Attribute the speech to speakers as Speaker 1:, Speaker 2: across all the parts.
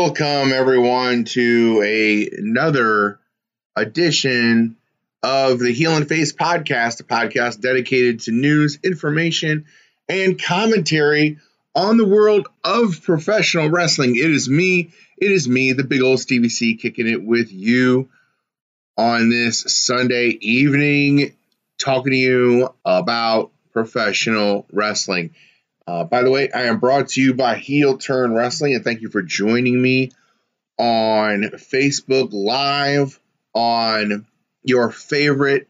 Speaker 1: Welcome everyone to a, another edition of the Heel and Face podcast, a podcast dedicated to news, information, and commentary on the world of professional wrestling. It is me, it is me, the big old Stevie C, kicking it with you on this Sunday evening, talking to you about professional wrestling. Uh, by the way, I am brought to you by Heel Turn Wrestling, and thank you for joining me on Facebook Live, on your favorite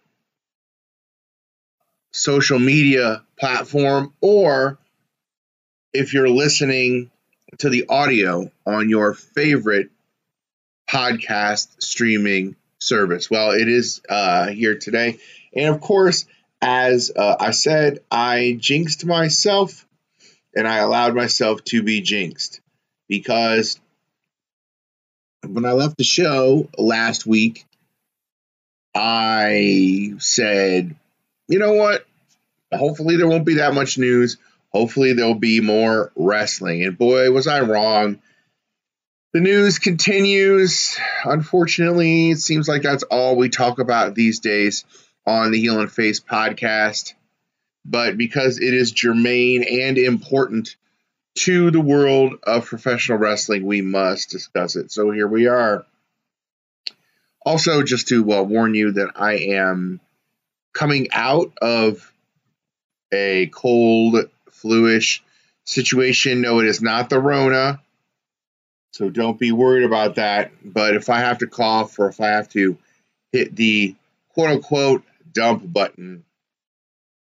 Speaker 1: social media platform, or if you're listening to the audio on your favorite podcast streaming service. Well, it is uh, here today. And of course, as uh, I said, I jinxed myself and I allowed myself to be jinxed because when I left the show last week, I said, you know what? Hopefully, there won't be that much news. Hopefully, there'll be more wrestling. And boy, was I wrong. The news continues. Unfortunately, it seems like that's all we talk about these days on the Heel and Face podcast but because it is germane and important to the world of professional wrestling, we must discuss it. So here we are. Also, just to uh, warn you that I am coming out of a cold, fluish situation. No, it is not the Rona. So don't be worried about that. But if I have to cough or if I have to hit the quote unquote dump button,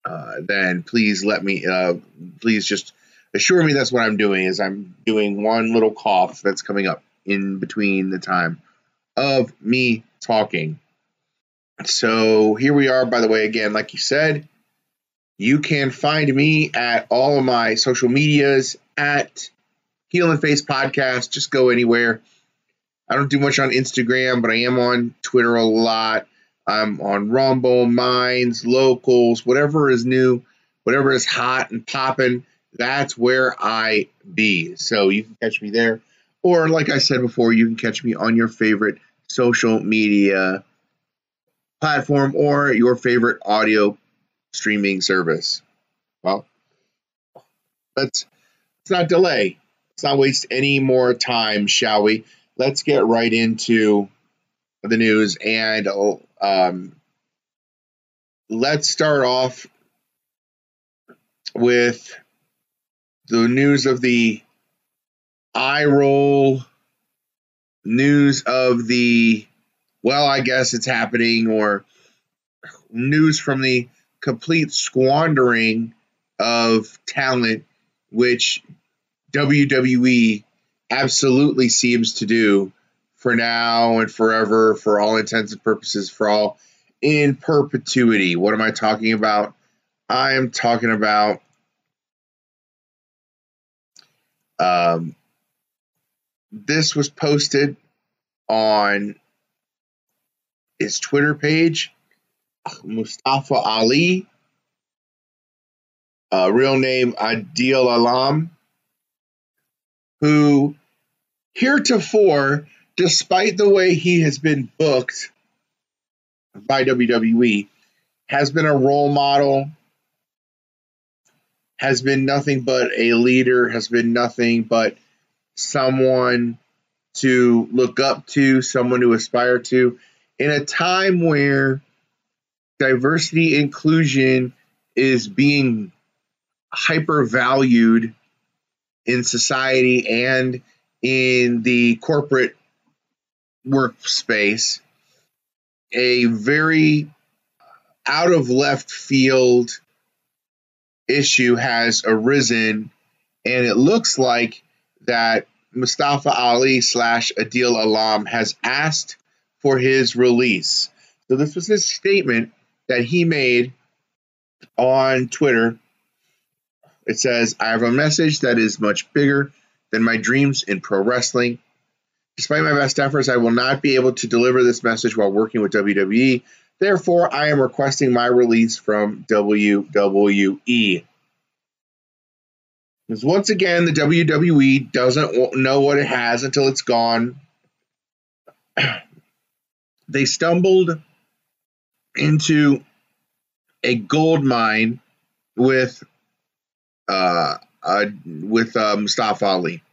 Speaker 1: uh, then please let me, uh, please just assure me that's what I'm doing. Is I'm doing one little cough that's coming up in between the time of me talking. So here we are. By the way, again, like you said, you can find me at all of my social medias at Heel and Face Podcast. Just go anywhere. I don't do much on Instagram, but I am on Twitter a lot. I'm on Rumble, Minds, Locals, whatever is new, whatever is hot and popping. That's where I be. So you can catch me there. Or, like I said before, you can catch me on your favorite social media platform or your favorite audio streaming service. Well, let's, let's not delay. Let's not waste any more time, shall we? Let's get right into the news and oh, um, let's start off with the news of the eye roll, news of the, well, I guess it's happening, or news from the complete squandering of talent, which WWE absolutely seems to do for now and forever, for all intents and purposes, for all in perpetuity. What am I talking about? I am talking about um, this was posted on his Twitter page, Mustafa Ali, uh, real name Adil Alam, who heretofore despite the way he has been booked by WWE, has been a role model, has been nothing but a leader, has been nothing but someone to look up to, someone to aspire to, in a time where diversity inclusion is being hyper valued in society and in the corporate workspace, a very out of left field issue has arisen, and it looks like that Mustafa Ali slash Adil Alam has asked for his release. So this was his statement that he made on Twitter. It says, I have a message that is much bigger than my dreams in pro wrestling. Despite my best efforts, I will not be able to deliver this message while working with WWE. Therefore, I am requesting my release from WWE. Because once again, the WWE doesn't know what it has until it's gone. they stumbled into a gold mine with uh, uh with uh, Mustafa Ali.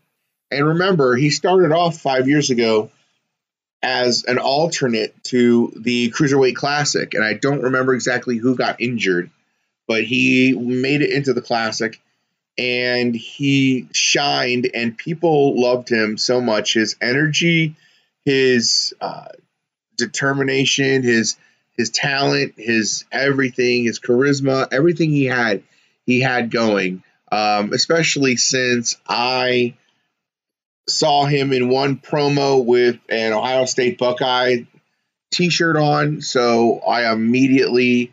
Speaker 1: And remember, he started off five years ago as an alternate to the Cruiserweight Classic, and I don't remember exactly who got injured, but he made it into the Classic, and he shined, and people loved him so much. His energy, his uh, determination, his his talent, his everything, his charisma, everything he had, he had going. Um, especially since I saw him in one promo with an Ohio State Buckeye t-shirt on, so I immediately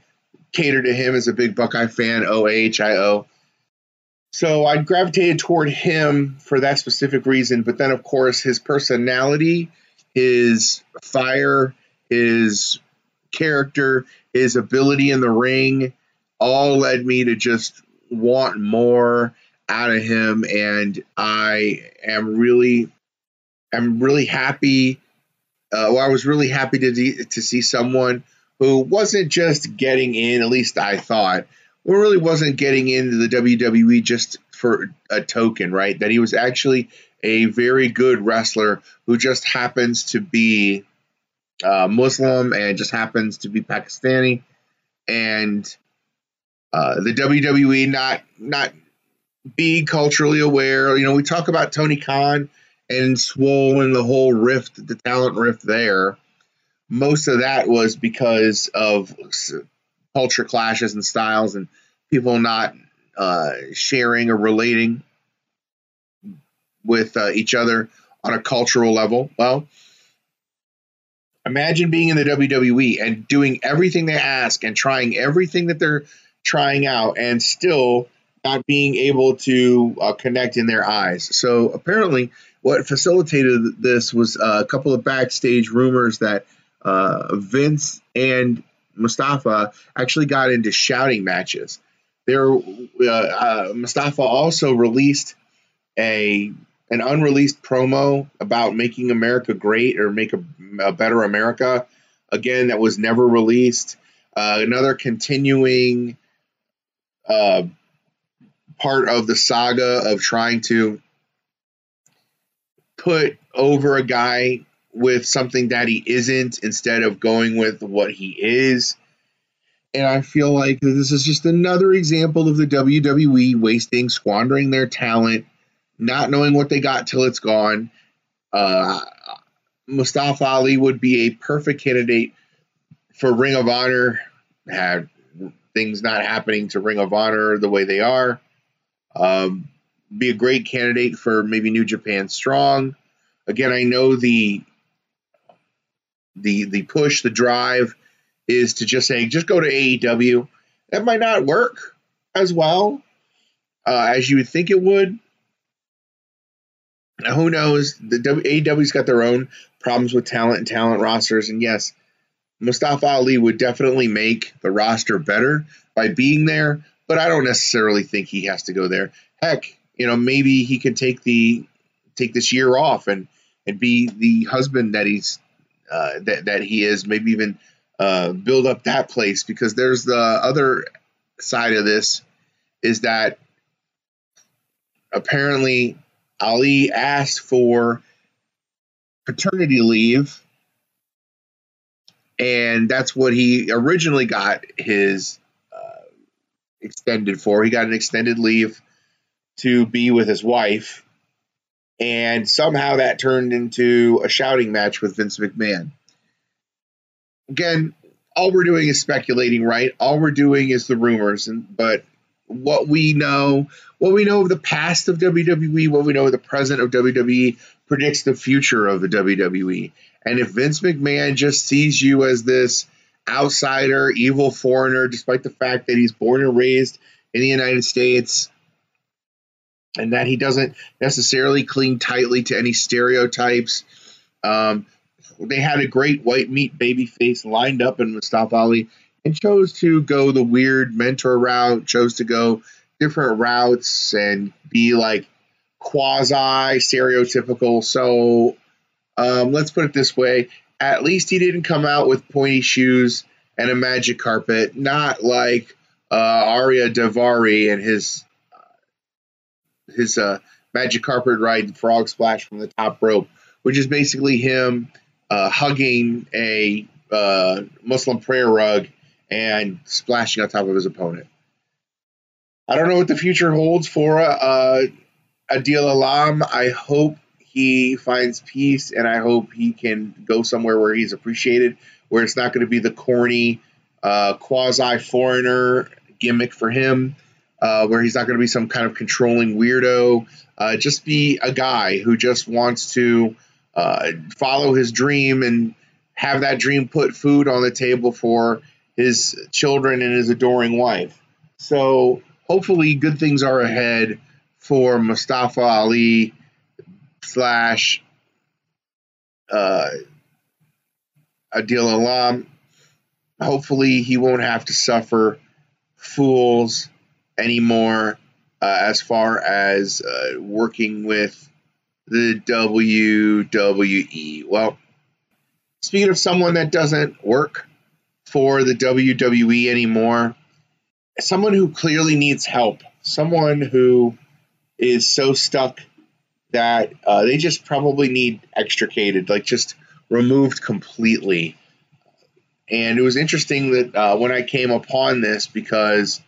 Speaker 1: catered to him as a big Buckeye fan, O H I O. So I gravitated toward him for that specific reason, but then of course his personality, his fire, his character, his ability in the ring all led me to just want more out of him, and I am really, I'm really happy. Uh, well, I was really happy to de- to see someone who wasn't just getting in. At least I thought, who really wasn't getting into the WWE just for a token, right? That he was actually a very good wrestler who just happens to be uh, Muslim and just happens to be Pakistani, and uh, the WWE not not be culturally aware. You know, we talk about Tony Khan and Swole and the whole rift, the talent rift there. Most of that was because of culture clashes and styles and people not uh, sharing or relating with uh, each other on a cultural level. Well, imagine being in the WWE and doing everything they ask and trying everything that they're trying out and still not being able to uh, connect in their eyes. So apparently, what facilitated this was uh, a couple of backstage rumors that uh, Vince and Mustafa actually got into shouting matches. There, uh, uh, Mustafa also released a an unreleased promo about making America great or make a, a better America. Again, that was never released. Another continuing part of the saga of trying to put over a guy with something that he isn't instead of going with what he is. And I feel like this is just another example of the WWE wasting, squandering their talent, not knowing what they got till it's gone. Uh, Mustafa Ali would be a perfect candidate for Ring of Honor. Had things not happening to Ring of Honor the way they are. Um, be a great candidate for maybe New Japan Strong. Again, I know the the the push, the drive is to just say just go to AEW. That might not work as well uh, as you would think it would. Now, who knows? The w- AEW's got their own problems with talent and talent rosters, and yes, Mustafa Ali would definitely make the roster better by being there, but I don't necessarily think he has to go there. Heck, you know, maybe he can take the take this year off and and be the husband that he's uh, that that he is. Maybe even uh, build up that place because there's the other side of this is that apparently Ali asked for paternity leave and that's what he originally got his extended for. He got an extended leave to be with his wife, and somehow that turned into a shouting match with Vince McMahon. Again, all we're doing is speculating, right? All we're doing is the rumors, and but what we know, what we know of the past of WWE, what we know of the present of WWE predicts the future of the WWE. And if Vince McMahon just sees you as this outsider, evil foreigner, despite the fact that he's born and raised in the United States, and that he doesn't necessarily cling tightly to any stereotypes. Um, they had a great white meat baby face lined up in Mustafa Ali and chose to go the weird mentor route, chose to go different routes and be like quasi stereotypical. So um, let's put it this way: at least he didn't come out with pointy shoes and a magic carpet, not like uh, Ariya Daivari and his his uh, magic carpet ride, frog splash from the top rope, which is basically him uh, hugging a uh, Muslim prayer rug and splashing on top of his opponent. I don't know what the future holds for uh, Adil Alam. I hope he finds peace and I hope he can go somewhere where he's appreciated, where it's not going to be the corny uh, quasi foreigner gimmick for him, uh, where he's not going to be some kind of controlling weirdo. Uh, just be a guy who just wants to uh, follow his dream and have that dream put food on the table for his children and his adoring wife. So hopefully, good things are ahead for Mustafa Ali slash uh, Adil Alam. Hopefully, he won't have to suffer fools anymore uh, as far as uh, working with the WWE. Well, speaking of someone that doesn't work for the WWE anymore, someone who clearly needs help, someone who is so stuck that uh, they just probably need extricated, like just removed completely. And it was interesting that uh, when I came upon this, because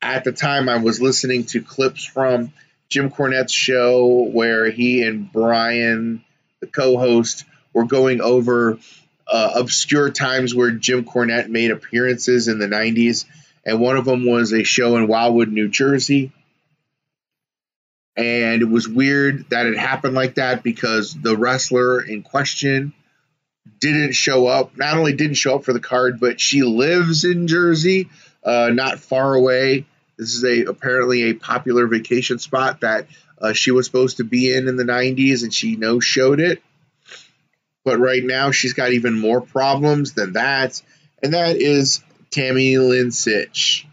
Speaker 1: at the time I was listening to clips from Jim Cornette's show where he and Brian, the co-host, were going over uh, obscure times where Jim Cornette made appearances in the 90s. And one of them was a show in Wildwood, New Jersey. And it was weird that it happened like that because the wrestler in question didn't show up. Not only didn't show up for the card, but she lives in Jersey, uh, not far away. This is a apparently a popular vacation spot that uh, she was supposed to be in in the 90s, and she no showed it. But right now, she's got even more problems than that, and that is Tammy Lynn Sytch,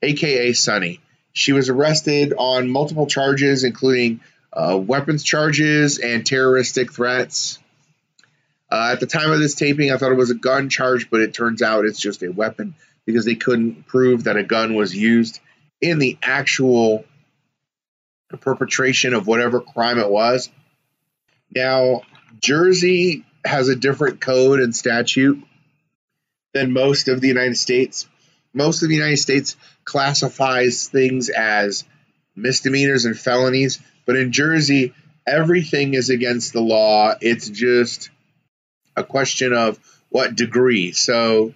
Speaker 1: aka Sunny. She was arrested on multiple charges, including uh, weapons charges and terroristic threats. Uh, at the time of this taping, I thought it was a gun charge, but it turns out it's just a weapon because they couldn't prove that a gun was used in the actual perpetration of whatever crime it was. Now, Jersey has a different code and statute than most of the United States. Most of the United States classifies things as misdemeanors and felonies, but in Jersey, everything is against the law. It's just a question of what degree. So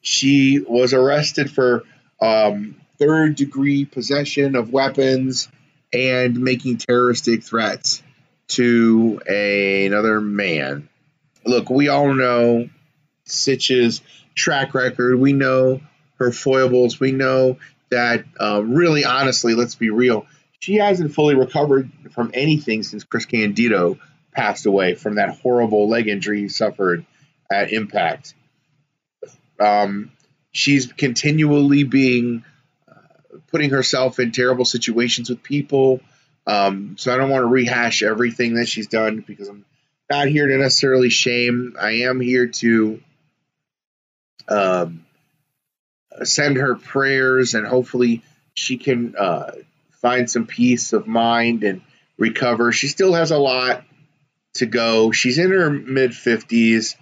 Speaker 1: she was arrested for um, third degree possession of weapons and making terroristic threats to a, another man. Look, we all know Sytch's track record. We know her foibles. We know that, uh, really, honestly, let's be real, she hasn't fully recovered from anything since Chris Candido passed away from that horrible leg injury he suffered at Impact. Um, she's continually being putting herself in terrible situations with people. Um, so I don't want to rehash everything that she's done because I'm not here to necessarily shame. I am here to um, send her prayers and hopefully she can uh, find some peace of mind and recover. She still has a lot to go. She's in her mid 50s.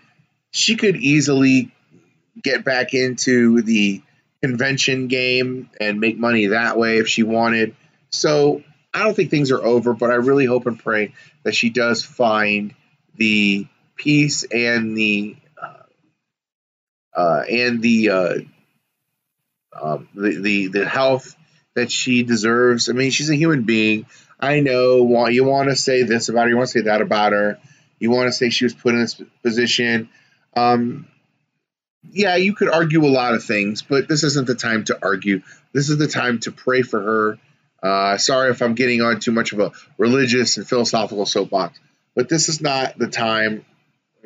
Speaker 1: She could easily get back into the convention game and make money that way if she wanted. So I don't think things are over, but I really hope and pray that she does find the peace and the uh, uh, and the, uh, um, the the the health that she deserves. I mean, she's a human being. I know you want to say this about her, you want to say that about her, you want to say she was put in this position. Um, yeah, you could argue a lot of things, but this isn't the time to argue. This is the time to pray for her. Uh, sorry if I'm getting on too much of a religious and philosophical soapbox, but this is not the time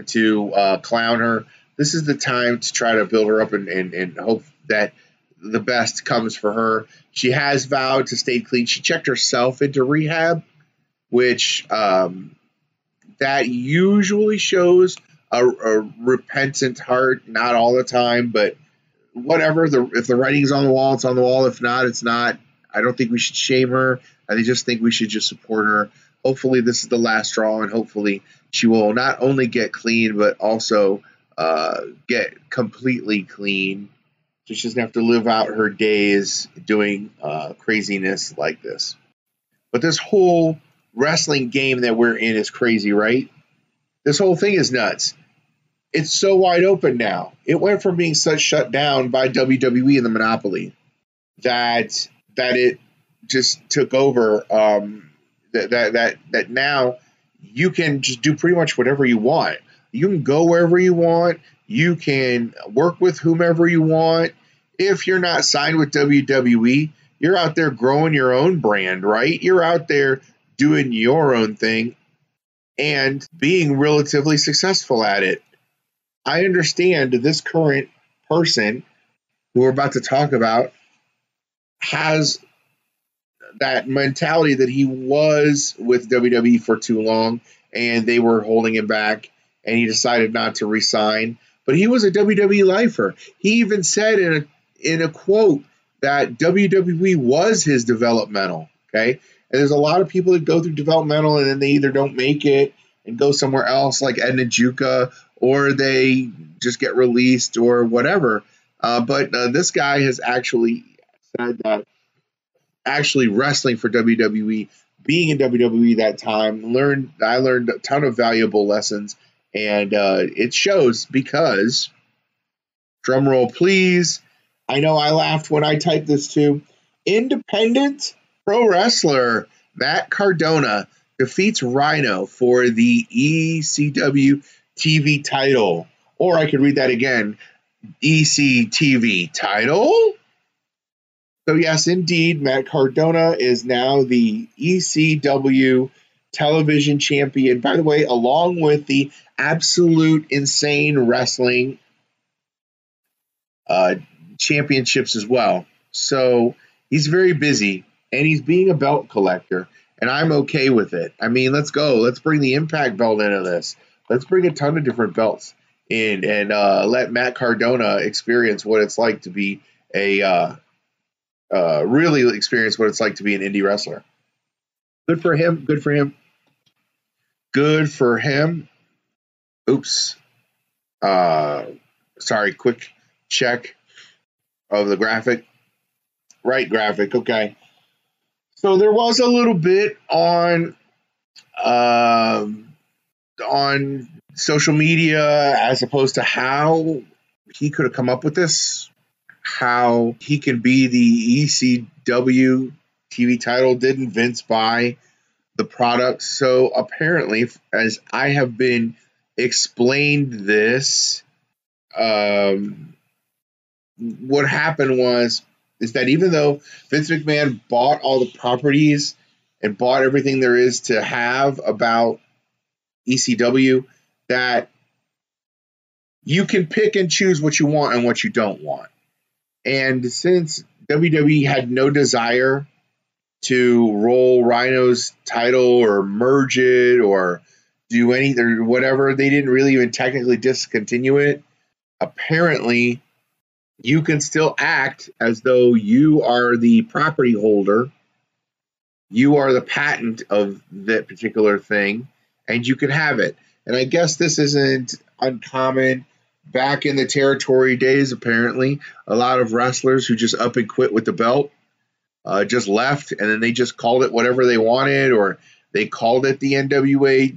Speaker 1: to uh, clown her. This is the time to try to build her up and, and, and hope that the best comes for her. She has vowed to stay clean. She checked herself into rehab, which um, that usually shows a, a, repentant heart. Not all the time, but whatever. The if the writing's on the wall, it's on the wall. If not, it's not. I don't think we should shame her. I just think we should just support her. Hopefully, this is the last straw, and hopefully, she will not only get clean, but also uh, get completely clean. So she doesn't have to live out her days doing uh, craziness like this. But this whole wrestling game that we're in is crazy, right? This whole thing is nuts. It's so wide open now. It went from being such shut down by WWE and the monopoly that that it just took over. Um, that that that that now you can just do pretty much whatever you want. You can go wherever you want. You can work with whomever you want. If you're not signed with WWE, you're out there growing your own brand, right? You're out there doing your own thing and being relatively successful at it. I understand this current person who we're about to talk about has that mentality that he was with WWE for too long and they were holding him back and he decided not to resign. But he was a WWE lifer. He even said in a in a quote that WWE was his developmental. Okay. And there's a lot of people that go through developmental and then they either don't make it and go somewhere else like Ed Njuka or they just get released or whatever. Uh, but uh, this guy has actually said that actually wrestling for WWE, being in WWE that time, learned I learned a ton of valuable lessons, and uh, it shows because drum roll please. I know I laughed when I typed this too. Independent pro wrestler Matt Cardona defeats Rhino for the ECW TV title. Or I could read that again ECTV title? So, yes, indeed, Matt Cardona is now the ECW television champion. By the way, along with the absolute insane wrestling uh, championships as well. So, he's very busy and he's being a belt collector, and I'm okay with it. I mean, let's go. Let's bring the Impact belt into this. Let's bring a ton of different belts in and uh, let Matt Cardona experience what it's like to be a uh, uh, really experience what it's like to be an indie wrestler. Good for him. Good for him. Good for him. Oops. Uh, sorry. Quick check of the graphic. Right graphic. Okay. So there was a little bit on um, on social media as opposed to how he could have come up with this how he can be the ECW TV title. Didn't Vince buy the product? So apparently, as I have been explained this, um, what happened was is that even though Vince McMahon bought all the properties and bought everything there is to have about ECW, that you can pick and choose what you want and what you don't want. And since WWE had no desire to roll Rhino's title or merge it or do anything or whatever, they didn't really even technically discontinue it. Apparently, you can still act as though you are the property holder, you are the patent of that particular thing, and you can have it. And I guess this isn't uncommon back in the territory days, apparently, a lot of wrestlers who just up and quit with the belt uh, just left, and then they just called it whatever they wanted, or they called it the NWA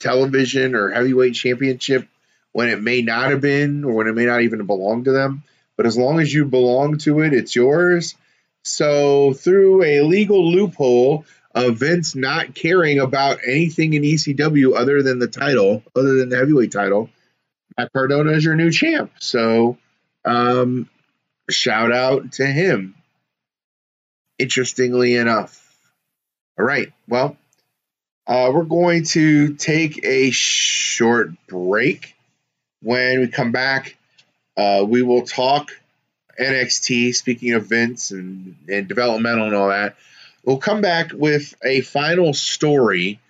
Speaker 1: television or heavyweight championship when it may not have been, or when it may not even belong to them. But as long as you belong to it, it's yours. So, through a legal loophole of Vince not caring about anything in ECW other than the title, other than the heavyweight title, Matt Cardona is your new champ. So, um, shout out to him. Interestingly enough. All right. Well, uh, we're going to take a short break. When we come back, uh, we will talk NXT, speaking of Vince and, and developmental and all that, we'll come back with a final story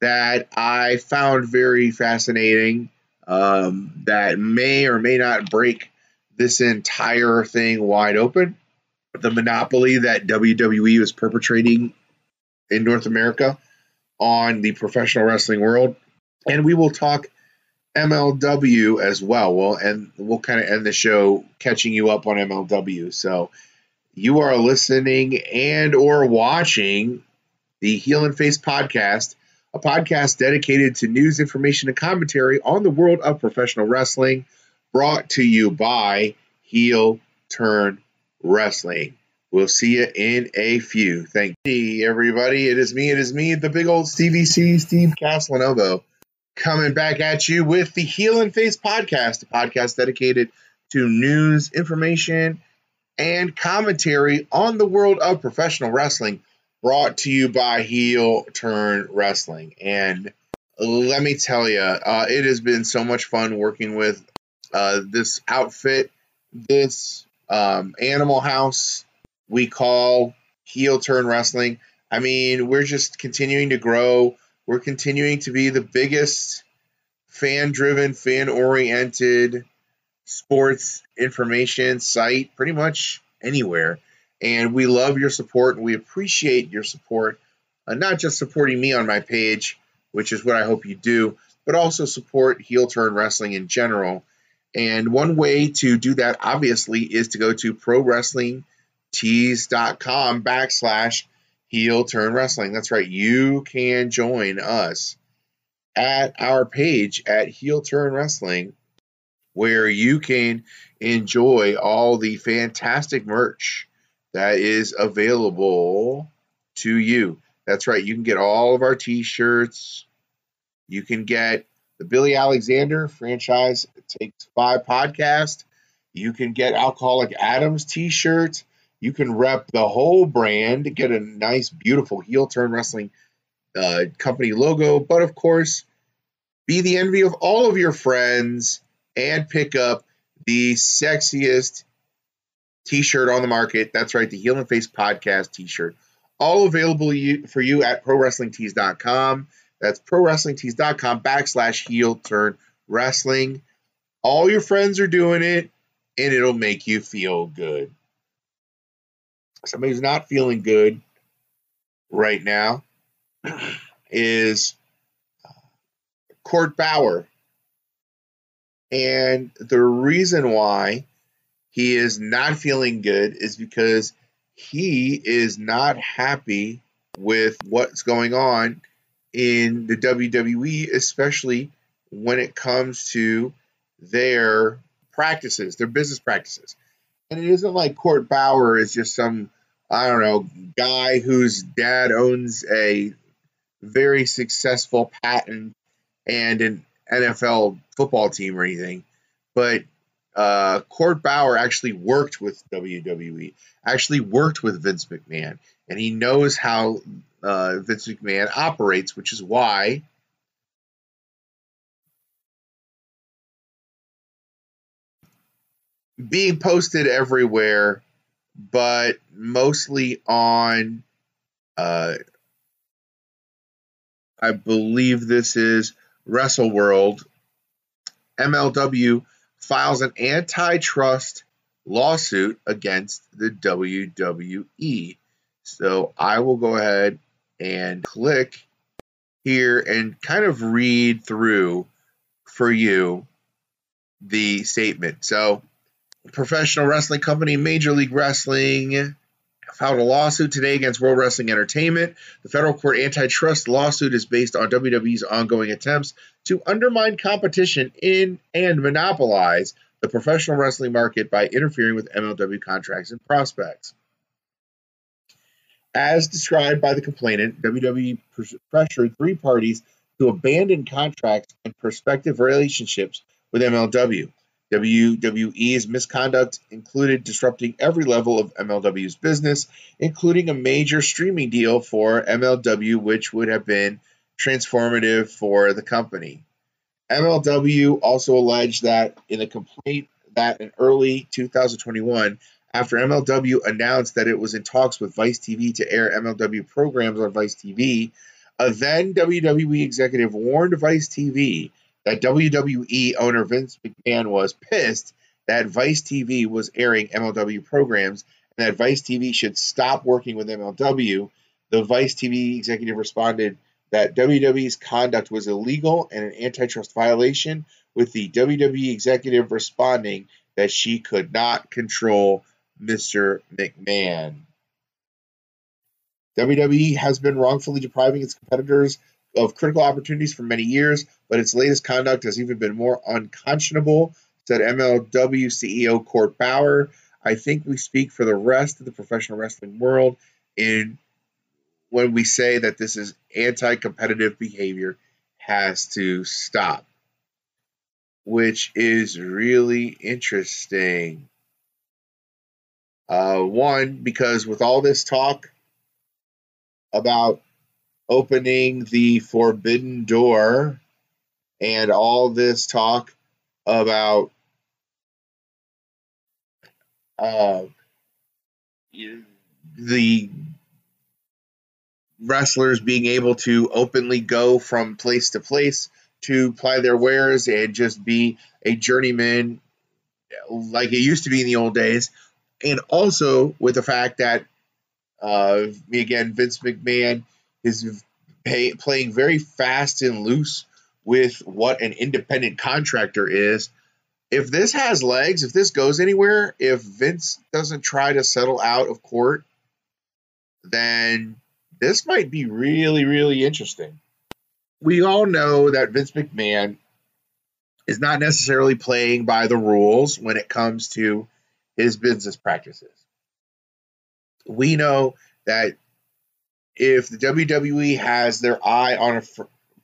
Speaker 1: that I found very fascinating um, that may or may not break this entire thing wide open. The monopoly that WWE was perpetrating in North America on the professional wrestling world. And we will talk MLW as well. Well, and we'll kind of end the show catching you up on MLW. So you are listening and or watching the Heel and Face podcast, a podcast dedicated to news, information, and commentary on the world of professional wrestling, brought to you by Heel Turn Wrestling. We'll see you in a few. Thank you, everybody. It is me. It is me, the big old Stevie C, Steve Castellanovo coming back at you with the Heel and Face podcast, a podcast dedicated to news, information, and commentary on the world of professional wrestling, brought to you by Heel Turn Wrestling. And let me tell you, uh, it has been so much fun working with uh, this outfit, this um, animal house we call Heel Turn Wrestling. I mean, we're just continuing to grow we're continuing to be the biggest fan driven, fan oriented sports information site pretty much anywhere. And we love your support and we appreciate your support, uh, not just supporting me on my page, which is what I hope you do, but also support heel turn wrestling in general. And one way to do that, obviously, is to go to prowrestlingtees.com backslash Heel Turn Wrestling. That's right. You can join us at our page at Heel Turn Wrestling, where you can enjoy all the fantastic merch that is available to you. That's right. You can get all of our t shirts. You can get the Billy Alexander franchise Takes Five podcast. You can get Alcoholic Adams t shirts. You can rep the whole brand, get a nice, beautiful heel turn wrestling uh, company logo, but of course, be the envy of all of your friends and pick up the sexiest t shirt on the market. That's right, the Heel and Face Podcast t shirt. All available for you at ProWrestlingTees.com. That's ProWrestlingTees.com backslash heel turn wrestling. All your friends are doing it, and it'll make you feel good somebody who's not feeling good right now is uh, Court Bauer. And the reason why he is not feeling good is because he is not happy with what's going on in the WWE, especially when it comes to their practices, their business practices. And it isn't like Court Bauer is just some, I don't know, guy whose dad owns a very successful patent and an NFL football team or anything. But uh, Court Bauer actually worked with WWE, actually worked with Vince McMahon, and he knows how uh, Vince McMahon operates, which is why being posted everywhere, but mostly on, uh, I believe this is Wrestle World. MLW files an antitrust lawsuit against the WWE. So I will go ahead and click here and kind of read through for you the statement. So professional wrestling company Major League Wrestling filed a lawsuit today against World Wrestling Entertainment. The federal court antitrust lawsuit is based on WWE's ongoing attempts to undermine competition in and monopolize the professional wrestling market by interfering with MLW contracts and prospects. As described by the complainant, WWE pressured three parties to abandon contracts and prospective relationships with MLW. WWE's misconduct included disrupting every level of MLW's business, including a major streaming deal for MLW, which would have been transformative for the company. MLW also alleged that in a complaint that in early 2021, after MLW announced that it was in talks with Vice TV to air MLW programs on Vice TV, a then WWE executive warned Vice TV that WWE owner Vince McMahon was pissed that Vice TV was airing MLW programs and that Vice TV should stop working with MLW. The Vice TV executive responded that WWE's conduct was illegal and an antitrust violation, with the WWE executive responding that she could not control Mr. McMahon. WWE has been wrongfully depriving its competitors of critical opportunities for many years, but its latest conduct has even been more unconscionable, said MLW CEO Court Bauer. I think we speak for the rest of the professional wrestling world in when we say that this is anti-competitive behavior has to stop which is really interesting uh, one because with all this talk about opening the forbidden door and all this talk about uh, the wrestlers being able to openly go from place to place to ply their wares and just be a journeyman like it used to be in the old days. And also with the fact that, uh, again, Vince McMahon is pay, playing very fast and loose with what an independent contractor is. If this has legs, if this goes anywhere, if Vince doesn't try to settle out of court, then this might be really, really interesting. We all know that Vince McMahon is not necessarily playing by the rules when it comes to his business practices. We know that if the WWE has their eye on a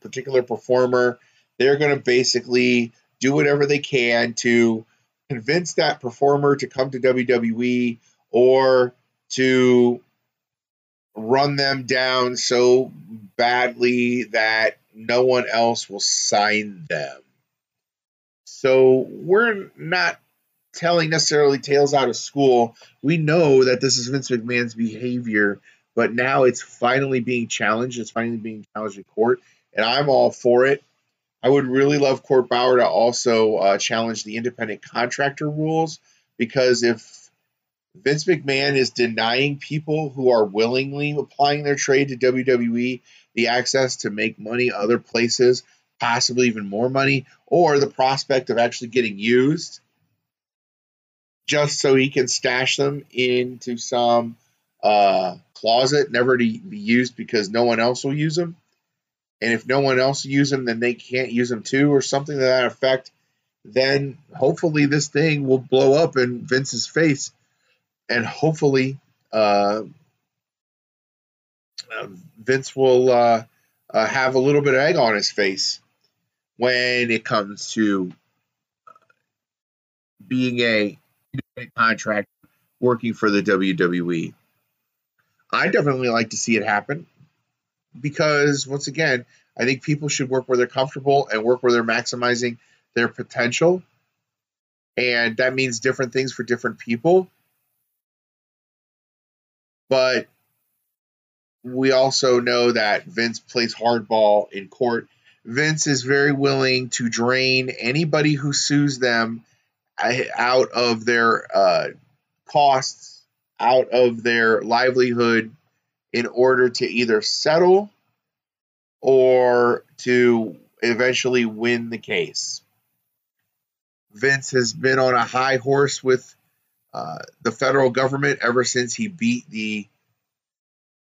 Speaker 1: particular performer, they're going to basically do whatever they can to convince that performer to come to WWE or to run them down so badly that no one else will sign them. So we're not telling necessarily tales out of school. We know that this is Vince McMahon's behavior, but now it's finally being challenged. It's finally being challenged in court, and I'm all for it. I would really love Court Bauer to also uh, challenge the independent contractor rules because if Vince McMahon is denying people who are willingly applying their trade to WWE the access to make money other places, possibly even more money, or the prospect of actually getting used just so he can stash them into some uh, closet, never to be used because no one else will use them. And if no one else uses them, then they can't use them too, or something to that effect. Then hopefully this thing will blow up in Vince's face and hopefully uh, Vince will uh, uh, have a little bit of egg on his face when it comes to being a contract working for the WWE. I definitely like to see it happen because once again, I think people should work where they're comfortable and work where they're maximizing their potential. And that means different things for different people. But we also know that Vince plays hardball in court. Vince is very willing to drain anybody who sues them out of their uh, costs, out of their livelihood, in order to either settle or to eventually win the case. Vince has been on a high horse with uh, the federal government ever since he beat the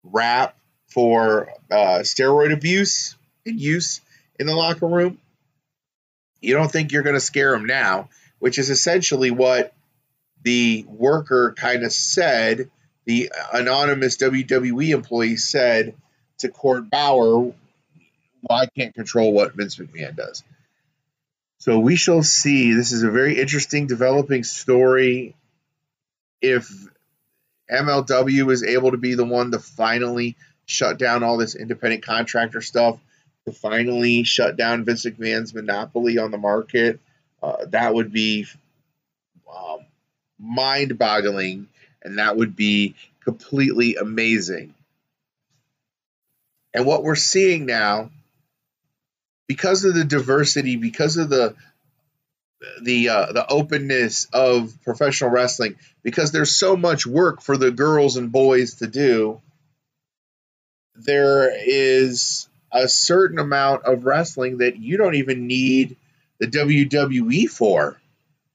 Speaker 1: rap for uh, steroid abuse and use in the locker room. You don't think you're going to scare him now, which is essentially what the worker kind of said. The anonymous WWE employee said to Court Bauer, well, I can't control what Vince McMahon does. So we shall see. This is a very interesting developing story if MLW is able to be the one to finally shut down all this independent contractor stuff, to finally shut down Vince McMahon's monopoly on the market, uh, that would be um, mind boggling, and that would be completely amazing. And what we're seeing now, because of the diversity, because of the the uh, the openness of professional wrestling, because there's so much work for the girls and boys to do, there is a certain amount of wrestling that you don't even need the WWE for.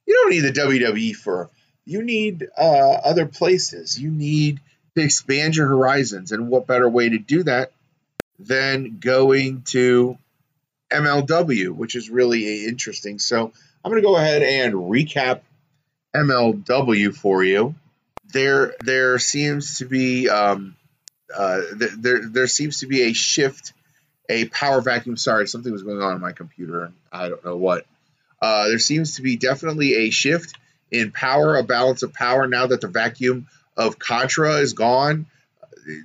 Speaker 1: You don't need the WWE for. You need uh, other places. You need to expand your horizons. And what better way to do that than going to MLW, which is really interesting. So I'm going to go ahead and recap MLW for you. There, there seems to be um, uh, there, there seems to be a shift, a power vacuum. Sorry, something was going on in my computer. I don't know what. Uh, there seems to be definitely a shift in power, a balance of power now that the vacuum of Contra is gone.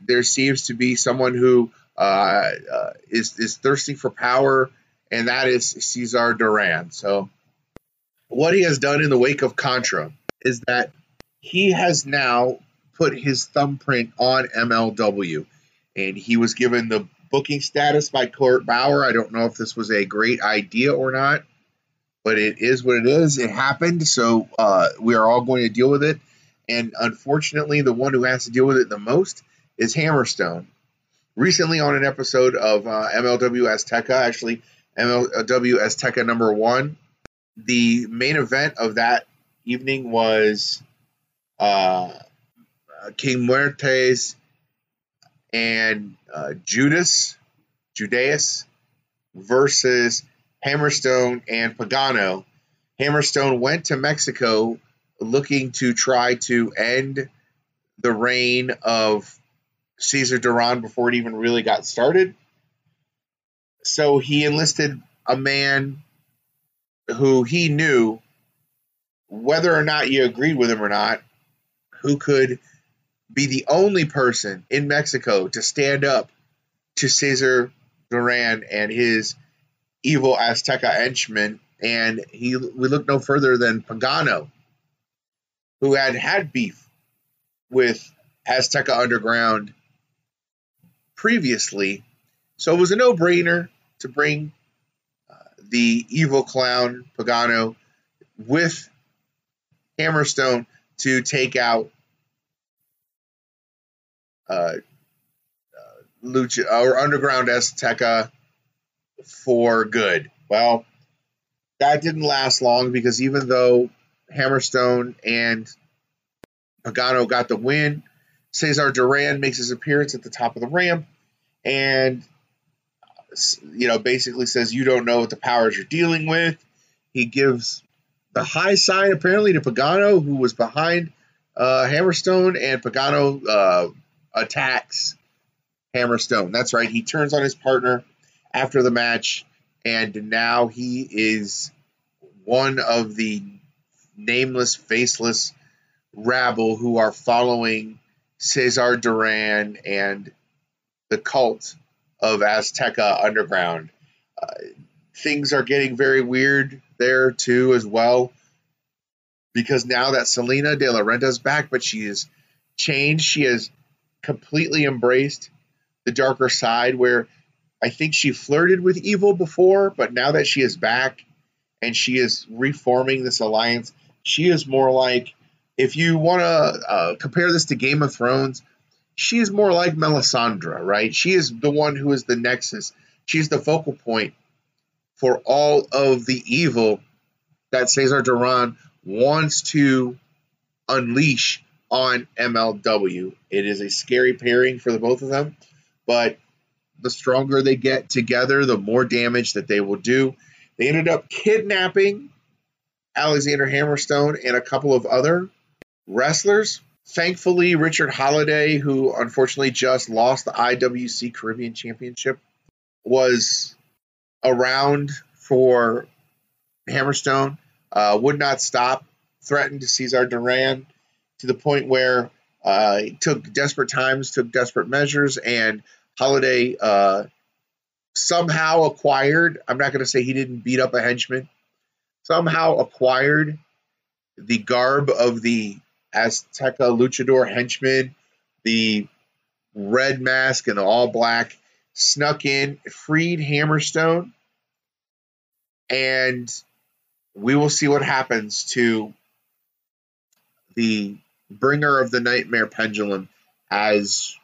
Speaker 1: There seems to be someone who uh, uh, is is thirsting for power, and that is Cesar Duran. So, what he has done in the wake of Contra is that he has now put his thumbprint on MLW, and he was given the booking status by Court Bauer. I don't know if this was a great idea or not, but it is what it is. It happened, so uh, we are all going to deal with it. And unfortunately, the one who has to deal with it the most is Hammerstone. Recently, on an episode of uh, MLW Azteca, actually MLW Azteca number one, the main event of that evening was uh, King Muertes and uh, Judas, Judas versus Hammerstone and Pagano. Hammerstone went to Mexico looking to try to end the reign of Cesar Duran before it even really got started. So he enlisted a man who he knew, whether or not you agreed with him or not, who could be the only person in Mexico to stand up to Cesar Duran and his evil Azteca henchmen. And he we look no further than Pagano, who had had beef with Azteca Underground previously. So it was a no brainer to bring uh, the evil clown Pagano with Hammerstone to take out uh, Lucha or Underground Azteca for good. Well, that didn't last long because even though Hammerstone and Pagano got the win, Cesar Duran makes his appearance at the top of the ramp and you know basically says you don't know what the powers you're dealing with. He gives the high sign apparently to Pagano, who was behind uh, Hammerstone, and Pagano uh, attacks Hammerstone. That's right. He turns on his partner after the match, and now he is one of the nameless, faceless rabble who are following Cesar Duran and the cult of Azteca Underground. Uh, things are getting very weird there too, as well, because now that Salina de la Renta is back, but she is changed. She has completely embraced the darker side where I think she flirted with evil before, but now that she is back and she is reforming this alliance, she is more like if you want to uh, compare this to Game of Thrones, she is more like Melisandre, right? She is the one who is the nexus. She's the focal point for all of the evil that Cesar Duran wants to unleash on MLW. It is a scary pairing for the both of them, but the stronger they get together, the more damage that they will do. They ended up kidnapping Alexander Hammerstone and a couple of other wrestlers. Thankfully, Richard Holliday, who unfortunately just lost the IWC Caribbean Championship, was around for Hammerstone, uh, would not stop, threatened to Cesar Duran to the point where uh, he took desperate times, took desperate measures, and Holliday uh, somehow acquired. I'm not going to say he didn't beat up a henchman. Somehow acquired the garb of the Azteca luchador henchman, the red mask and the all black, snuck in, freed Hammerstone, and we will see what happens to the bringer of the nightmare pendulum as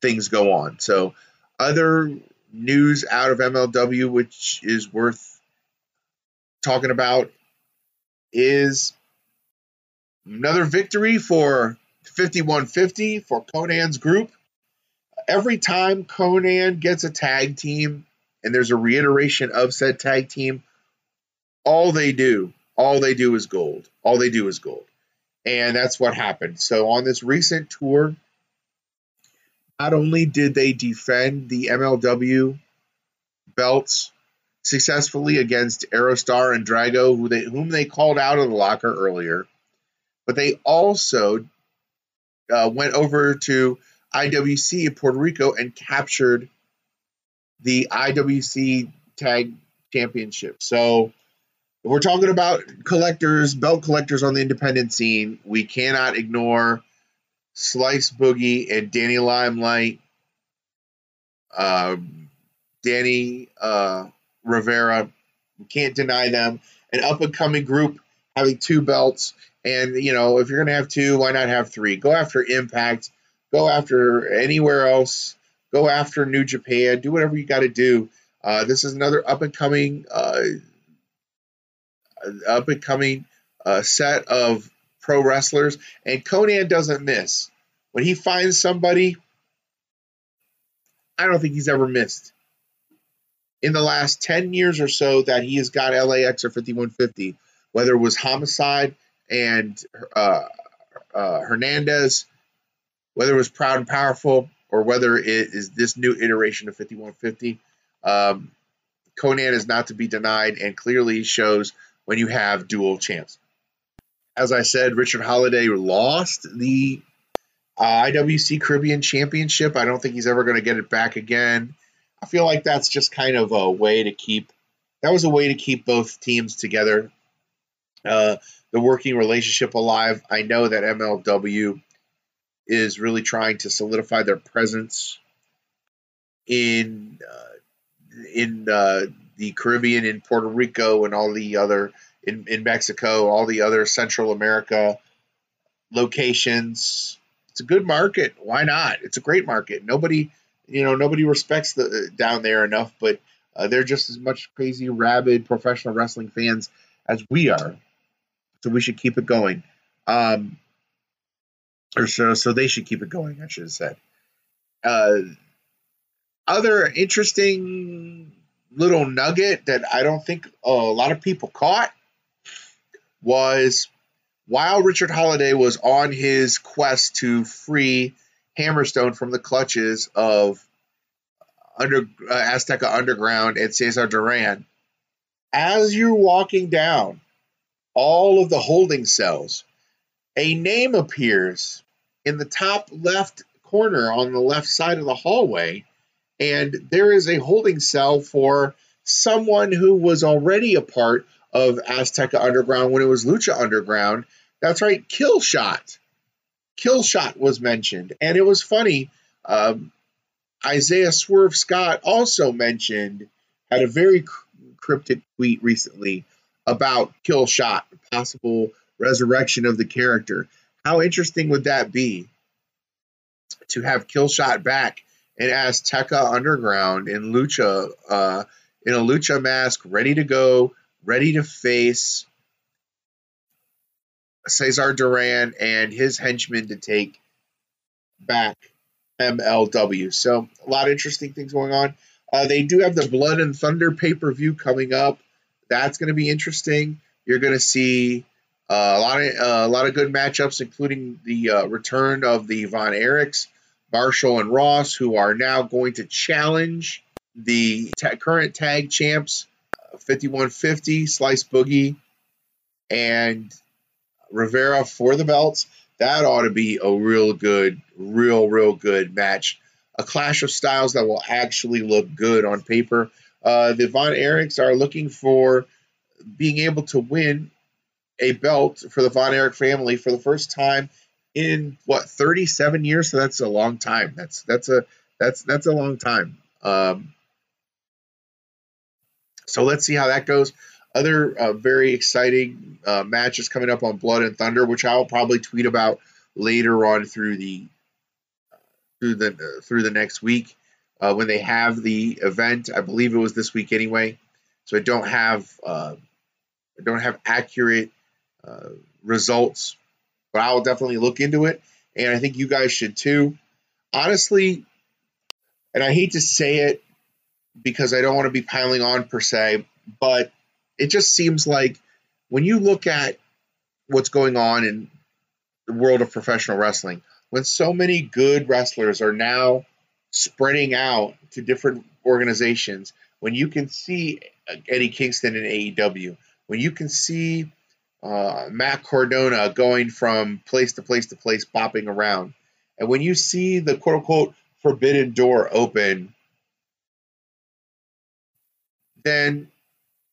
Speaker 1: things go on. So, other news out of MLW, which is worth talking about, is another victory for 5150 for Konnan's group. Every time Conan gets a tag team and there's a reiteration of said tag team, all they do, all they do is gold. All they do is gold. And that's what happened. So on this recent tour, not only did they defend the MLW belts successfully against Aerostar and Drago, who they, whom they called out of the locker earlier, but they also uh, went over to IWC in Puerto Rico and captured the IWC Tag Championship. So we're talking about collectors, belt collectors on the independent scene, we cannot ignore Slice Boogie and Danny Limelight, uh, Danny uh, Rivera. We can't deny them. An up and coming group having two belts. And, you know, if you're going to have two, why not have three? Go after Impact. Go after anywhere else. Go after New Japan. Do whatever you got to do. Uh, this is another up and coming uh, up and coming uh, set of pro wrestlers, and Konnan doesn't miss. When he finds somebody, I don't think he's ever missed. In the last 10 years or so that he has got LAX or 5150, whether it was Homicide and uh, uh, Hernandez, whether it was Proud and Powerful, or whether it is this new iteration of 5150, um, Konnan is not to be denied and clearly shows when you have dual champs. As I said, Richard Holliday lost the uh, IWC Caribbean Championship. I don't think he's ever going to get it back again. I feel like that's just kind of a way to keep that was a way to keep both teams together, uh, the working relationship alive. I know that MLW is really trying to solidify their presence in uh, in uh, the Caribbean, in Puerto Rico, and all the other in, in Mexico, all the other Central America locations. It's a good market. Why not? It's a great market. Nobody, you know, nobody respects the down there enough, but uh, they're just as much crazy, rabid professional wrestling fans as we are. So we should keep it going. Um, or so, so they should keep it going. I should have said. Uh, other interesting little nugget that I don't think a lot of people caught was while Richard Holliday was on his quest to free Hammerstone from the clutches of under uh, Azteca Underground and Cesar Duran, as you're walking down all of the holding cells, a name appears in the top left corner on the left side of the hallway and there is a holding cell for someone who was already a part of Azteca Underground when it was Lucha Underground. That's right, Killshot. Killshot was mentioned, and it was funny. Um, Isaiah Swerve Scott also mentioned had a very cryptic tweet recently about Killshot, possible resurrection of the character. How interesting would that be to have Killshot back and Azteca Underground in Lucha, uh, in a Lucha mask, ready to go, ready to face Cesar Duran and his henchmen to take back MLW. So a lot of interesting things going on. Uh, they do have the Blood and Thunder pay per view coming up. That's going to be interesting. You're going to see uh, a lot of uh, a lot of good matchups, including the uh, return of the Von Erichs Marshall and Ross, who are now going to challenge the ta- current tag champs, 5150, Slice Boogie, and Rivera for the belts. That ought to be a real good, real, real good match. A clash of styles that will actually look good on paper. Uh, the Von Erichs are looking for being able to win a belt for the Von Erich family for the first time in what 37 years. So that's a long time. That's that's a that's that's a long time. Um, so let's see how that goes. Other uh, very exciting uh, matches coming up on Blood and Thunder, which I'll probably tweet about later on through the through the uh, through the next week uh, when they have the event. I believe it was this week anyway, so I don't have uh, I don't have accurate uh, results, but I'll definitely look into it, and I think you guys should too. Honestly, and I hate to say it because I don't want to be piling on per se, but it just seems like when you look at what's going on in the world of professional wrestling, when so many good wrestlers are now spreading out to different organizations, when you can see Eddie Kingston in AEW, when you can see uh, Matt Cardona going from place to place to place, bopping around, and when you see the quote unquote forbidden door open, then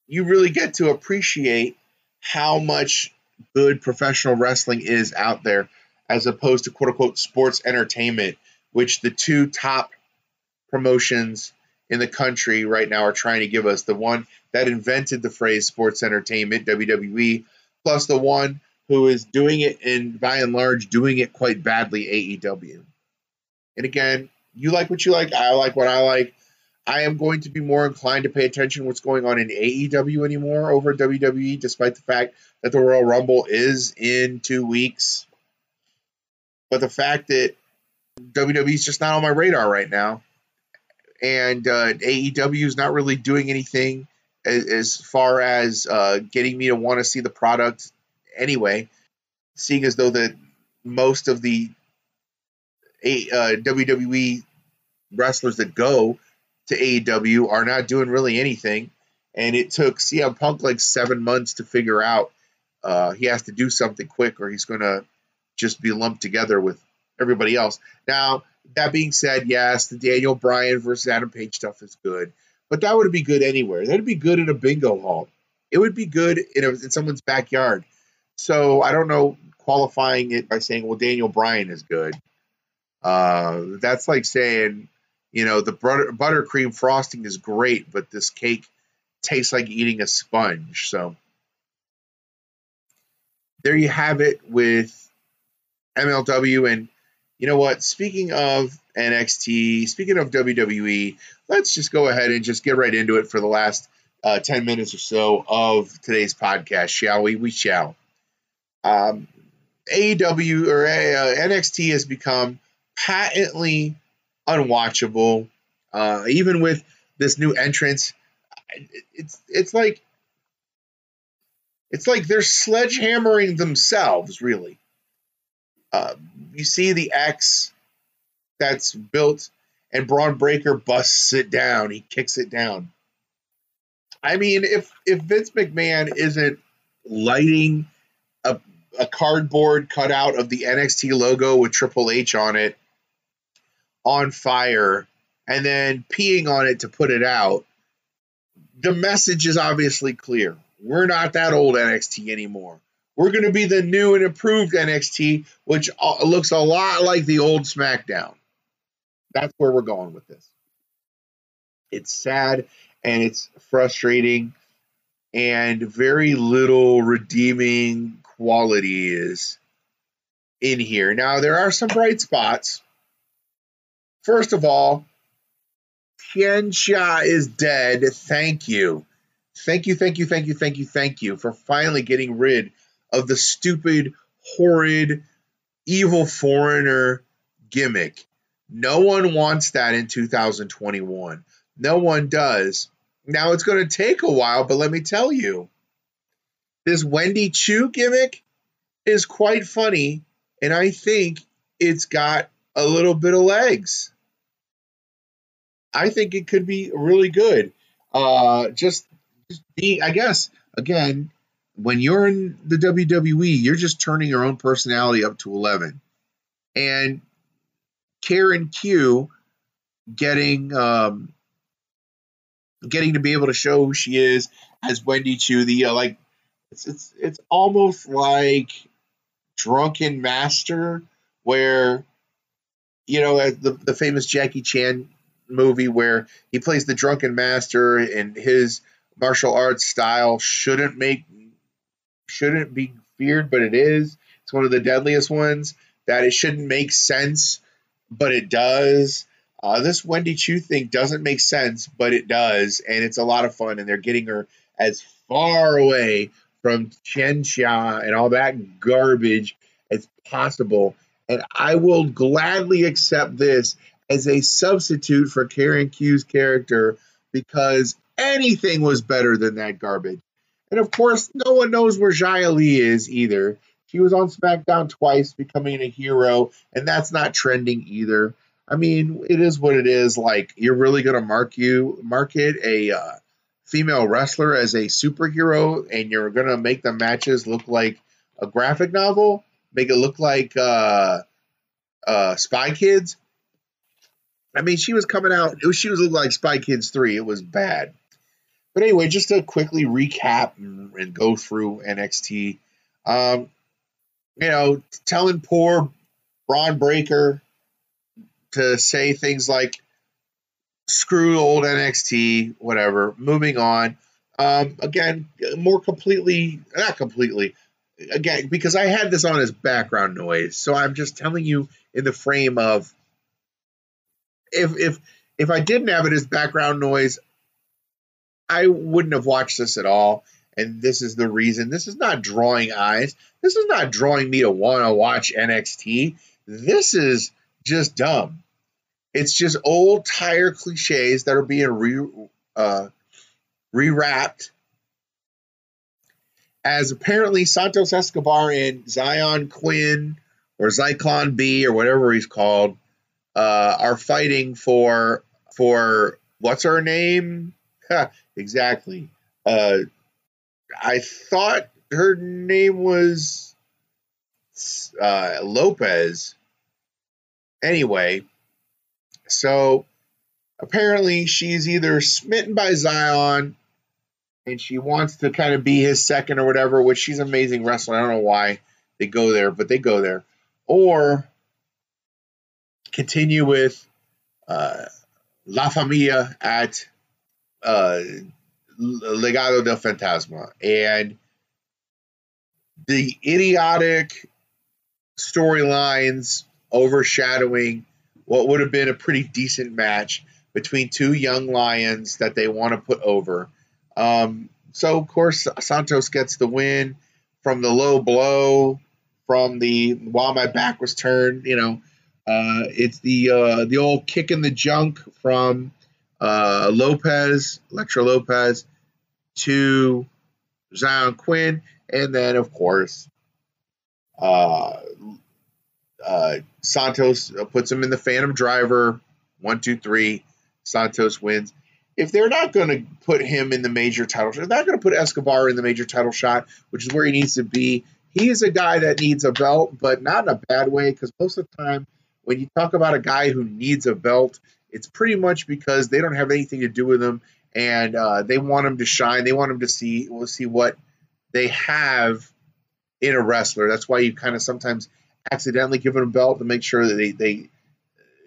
Speaker 1: you really get to appreciate how much good professional wrestling is out there as opposed to quote unquote sports entertainment, which the two top promotions in the country right now are trying to give us. The one that invented the phrase sports entertainment, WWE, plus the one who is doing it and by and large doing it quite badly, AEW. And again, you like what you like, I like what I like. I am going to be more inclined to pay attention to what's going on in AEW anymore over WWE, despite the fact that the Royal Rumble is in two weeks. But the fact that WWE is just not on my radar right now, and uh, AEW is not really doing anything as, as far as uh, getting me to want to see the product anyway. Seeing as though that most of the uh, WWE wrestlers that go to AEW are not doing really anything, and it took CM Punk like seven months to figure out uh, he has to do something quick or he's going to just be lumped together with everybody else. Now, that being said, yes, the Daniel Bryan versus Adam Page stuff is good, but that would be good anywhere. That'd be good in a bingo hall. It would be good in, a, in someone's backyard. So I don't know qualifying it by saying, well, Daniel Bryan is good. Uh, that's like saying, you know, the butter, buttercream frosting is great, but this cake tastes like eating a sponge. So there you have it with MLW. And you know what? Speaking of NXT, speaking of WWE, let's just go ahead and just get right into it for the last uh, 10 minutes or so of today's podcast, shall we? We shall. Um, AEW or uh, NXT has become patently unwatchable. Uh, even with this new entrance, it's it's like it's like they're sledgehammering themselves, really. Uh, you see the X that's built, and Bron Breakker busts it down. He kicks it down. I mean, if if Vince McMahon isn't lighting a, a cardboard cutout of the NXT logo with Triple H on it on fire and then peeing on it to put it out, the message is obviously clear. We're not that old NXT anymore. We're going to be the new and improved NXT, which uh, looks a lot like the old SmackDown. That's where we're going with this. It's sad and it's frustrating, and very little redeeming qualities in here. Now, there are some bright spots. First of all, Tian Sha is dead. Thank you. Thank you, thank you, thank you, thank you, thank you for finally getting rid of the stupid, horrid, evil foreigner gimmick. No one wants that in 2021. No one does. Now it's going to take a while, but let me tell you, this Wendy Choo gimmick is quite funny, and I think it's got a little bit of legs. I think it could be really good. Uh, just, just be, I guess, again, when you're in the WWE, you're just turning your own personality up to 11. And Karen Q getting um, getting to be able to show who she is as Wendy Choo, the uh, like It's it's it's almost like Drunken Master, where you know the the famous Jackie Chan movie where he plays the drunken master and his martial arts style shouldn't make shouldn't be feared, but it is. It's one of the deadliest ones that it shouldn't make sense, but it does. Uh, this Wendy Choo thing doesn't make sense, but it does, and it's a lot of fun. And they're getting her as far away from Chen Xia and all that garbage as possible. And I will gladly accept this as a substitute for Karen Q's character because anything was better than that garbage. And of course, no one knows where Xia Li is either. She was on SmackDown twice, becoming a hero, and that's not trending either. I mean, it is what it is. Like, you're really to mark you market a uh, female wrestler as a superhero, and you're to make the matches look like a graphic novel, make it look like uh, uh, Spy Kids. I mean, she was coming out. Was, she was looking like Spy Kids three. It was bad. But anyway, just to quickly recap and, go through NXT. Um, you know, telling poor Bron Breakker to say things like "screw old NXT," whatever. Moving on. Um, again, more completely, not completely. Again, because I had this on as background noise, so I'm just telling you in the frame of if if if I didn't have it as background noise, I wouldn't have watched this at all. And this is the reason. This is not drawing eyes. This is not drawing me to want to watch NXT. This is just dumb. It's just old tire cliches that are being re uh, rewrapped as apparently Santos Escobar and Xyon Quinn or Zyklon B or whatever he's called uh, are fighting for for what's her name? exactly. Uh, I thought her name was uh, Lopez. Anyway, so apparently she's either smitten by Xyon and she wants to kind of be his second or whatever, which she's amazing wrestler. I don't know why they go there, but they go there. Or continue with uh, La Familia at uh, Legado del Fantasma. And the idiotic storylines overshadowing what would have been a pretty decent match between two young lions that they want to put over. Um, so, of course, Santos gets the win from the low blow, from the while my back was turned, you know, uh, it's the uh, the old kick in the junk from uh, Lopez, Elektra Lopez, to Xyon Quinn, and then of course uh, uh, Santos puts him in the Phantom Driver. One, two, three. Santos wins. If they're not going to put him in the major title shot, they're not going to put Escobar in the major title shot, which is where he needs to be. He is a guy that needs a belt, but not in a bad way, because most of the time when you talk about a guy who needs a belt, it's pretty much because they don't have anything to do with him, and uh, they want him to shine. They want him to see we'll see what they have in a wrestler. That's why you kind of sometimes accidentally give him a belt to make sure that they they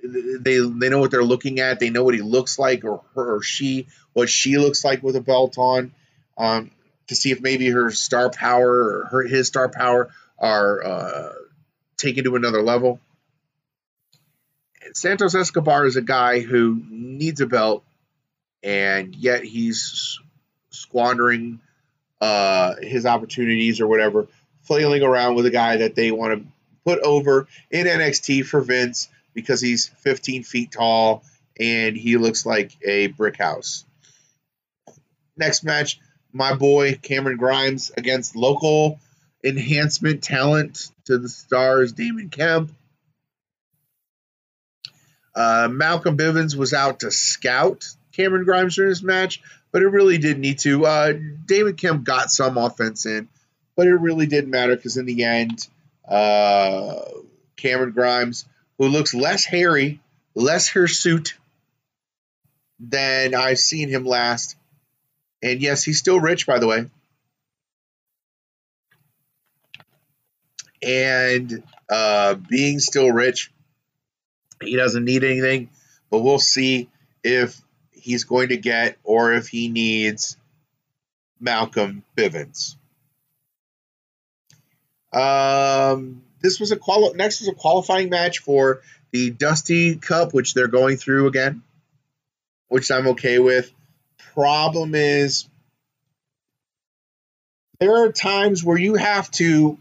Speaker 1: they they know what they're looking at. They know what he looks like, or her or she, what she looks like with a belt on, um, to see if maybe her star power or her his star power are uh, taken to another level. Santos Escobar is a guy who needs a belt, and yet he's squandering uh, his opportunities or whatever, flailing around with a guy that they want to put over in NXT for Vince because he's 15 feet tall and he looks like a brick house. Next match, my boy Cameron Grimes against local enhancement talent to the stars, Damon Kemp. Uh, Malcolm Bivens was out to scout Cameron Grimes during this match, but it really didn't need to. Uh, David Kemp got some offense in, but it really didn't matter because in the end, uh, Cameron Grimes, who looks less hairy, less hirsute than I've seen him last, and yes, he's still rich, by the way. and uh, being still rich, he doesn't need anything. But we'll see if he's going to get or if he needs Malcolm Bivens. Um, this was a quali- next was a qualifying match for the Dusty Cup, which they're going through again, which I'm okay with. Problem is, there are times where you have to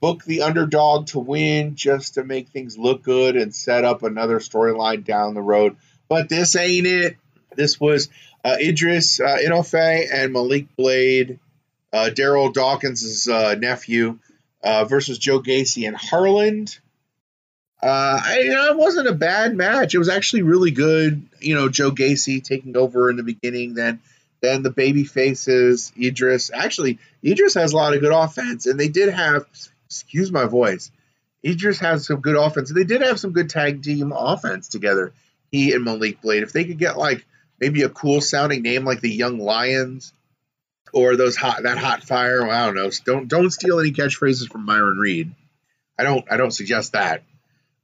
Speaker 1: book the underdog to win just to make things look good and set up another storyline down the road. But this ain't it. This was uh, Idris uh, Enofe and Malik Blade, uh, Daryl Dawkins' uh, nephew, uh, versus Joe Gacy and Harland. Uh, I, you know, it wasn't a bad match. It was actually really good. You know, Joe Gacy taking over in the beginning, then then the baby faces Idris. Actually, Idris has a lot of good offense, and they did have. Excuse my voice. Idris has some good offense. They did have some good tag team offense together. He and Malik Blade. If they could get like maybe a cool sounding name like the Young Lions or those hot that hot fire. Well, I don't know. Don't don't steal any catchphrases from Myron Reed. I don't I don't suggest that.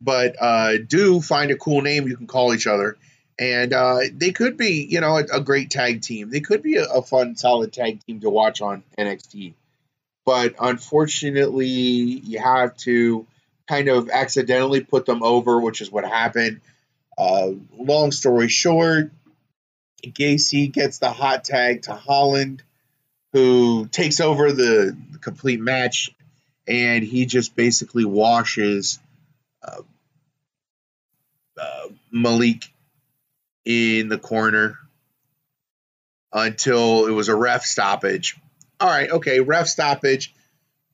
Speaker 1: But uh, do find a cool name you can call each other, and uh, they could be you know a, a, great tag team. They could be a, a fun, solid tag team to watch on NXT. But unfortunately, you have to kind of accidentally put them over, which is what happened. Uh, long story short, Gacy gets the hot tag to Harland who takes over the, complete match, and he just basically washes uh, uh, Malik in the corner until it was a ref stoppage. All right, okay, ref stoppage.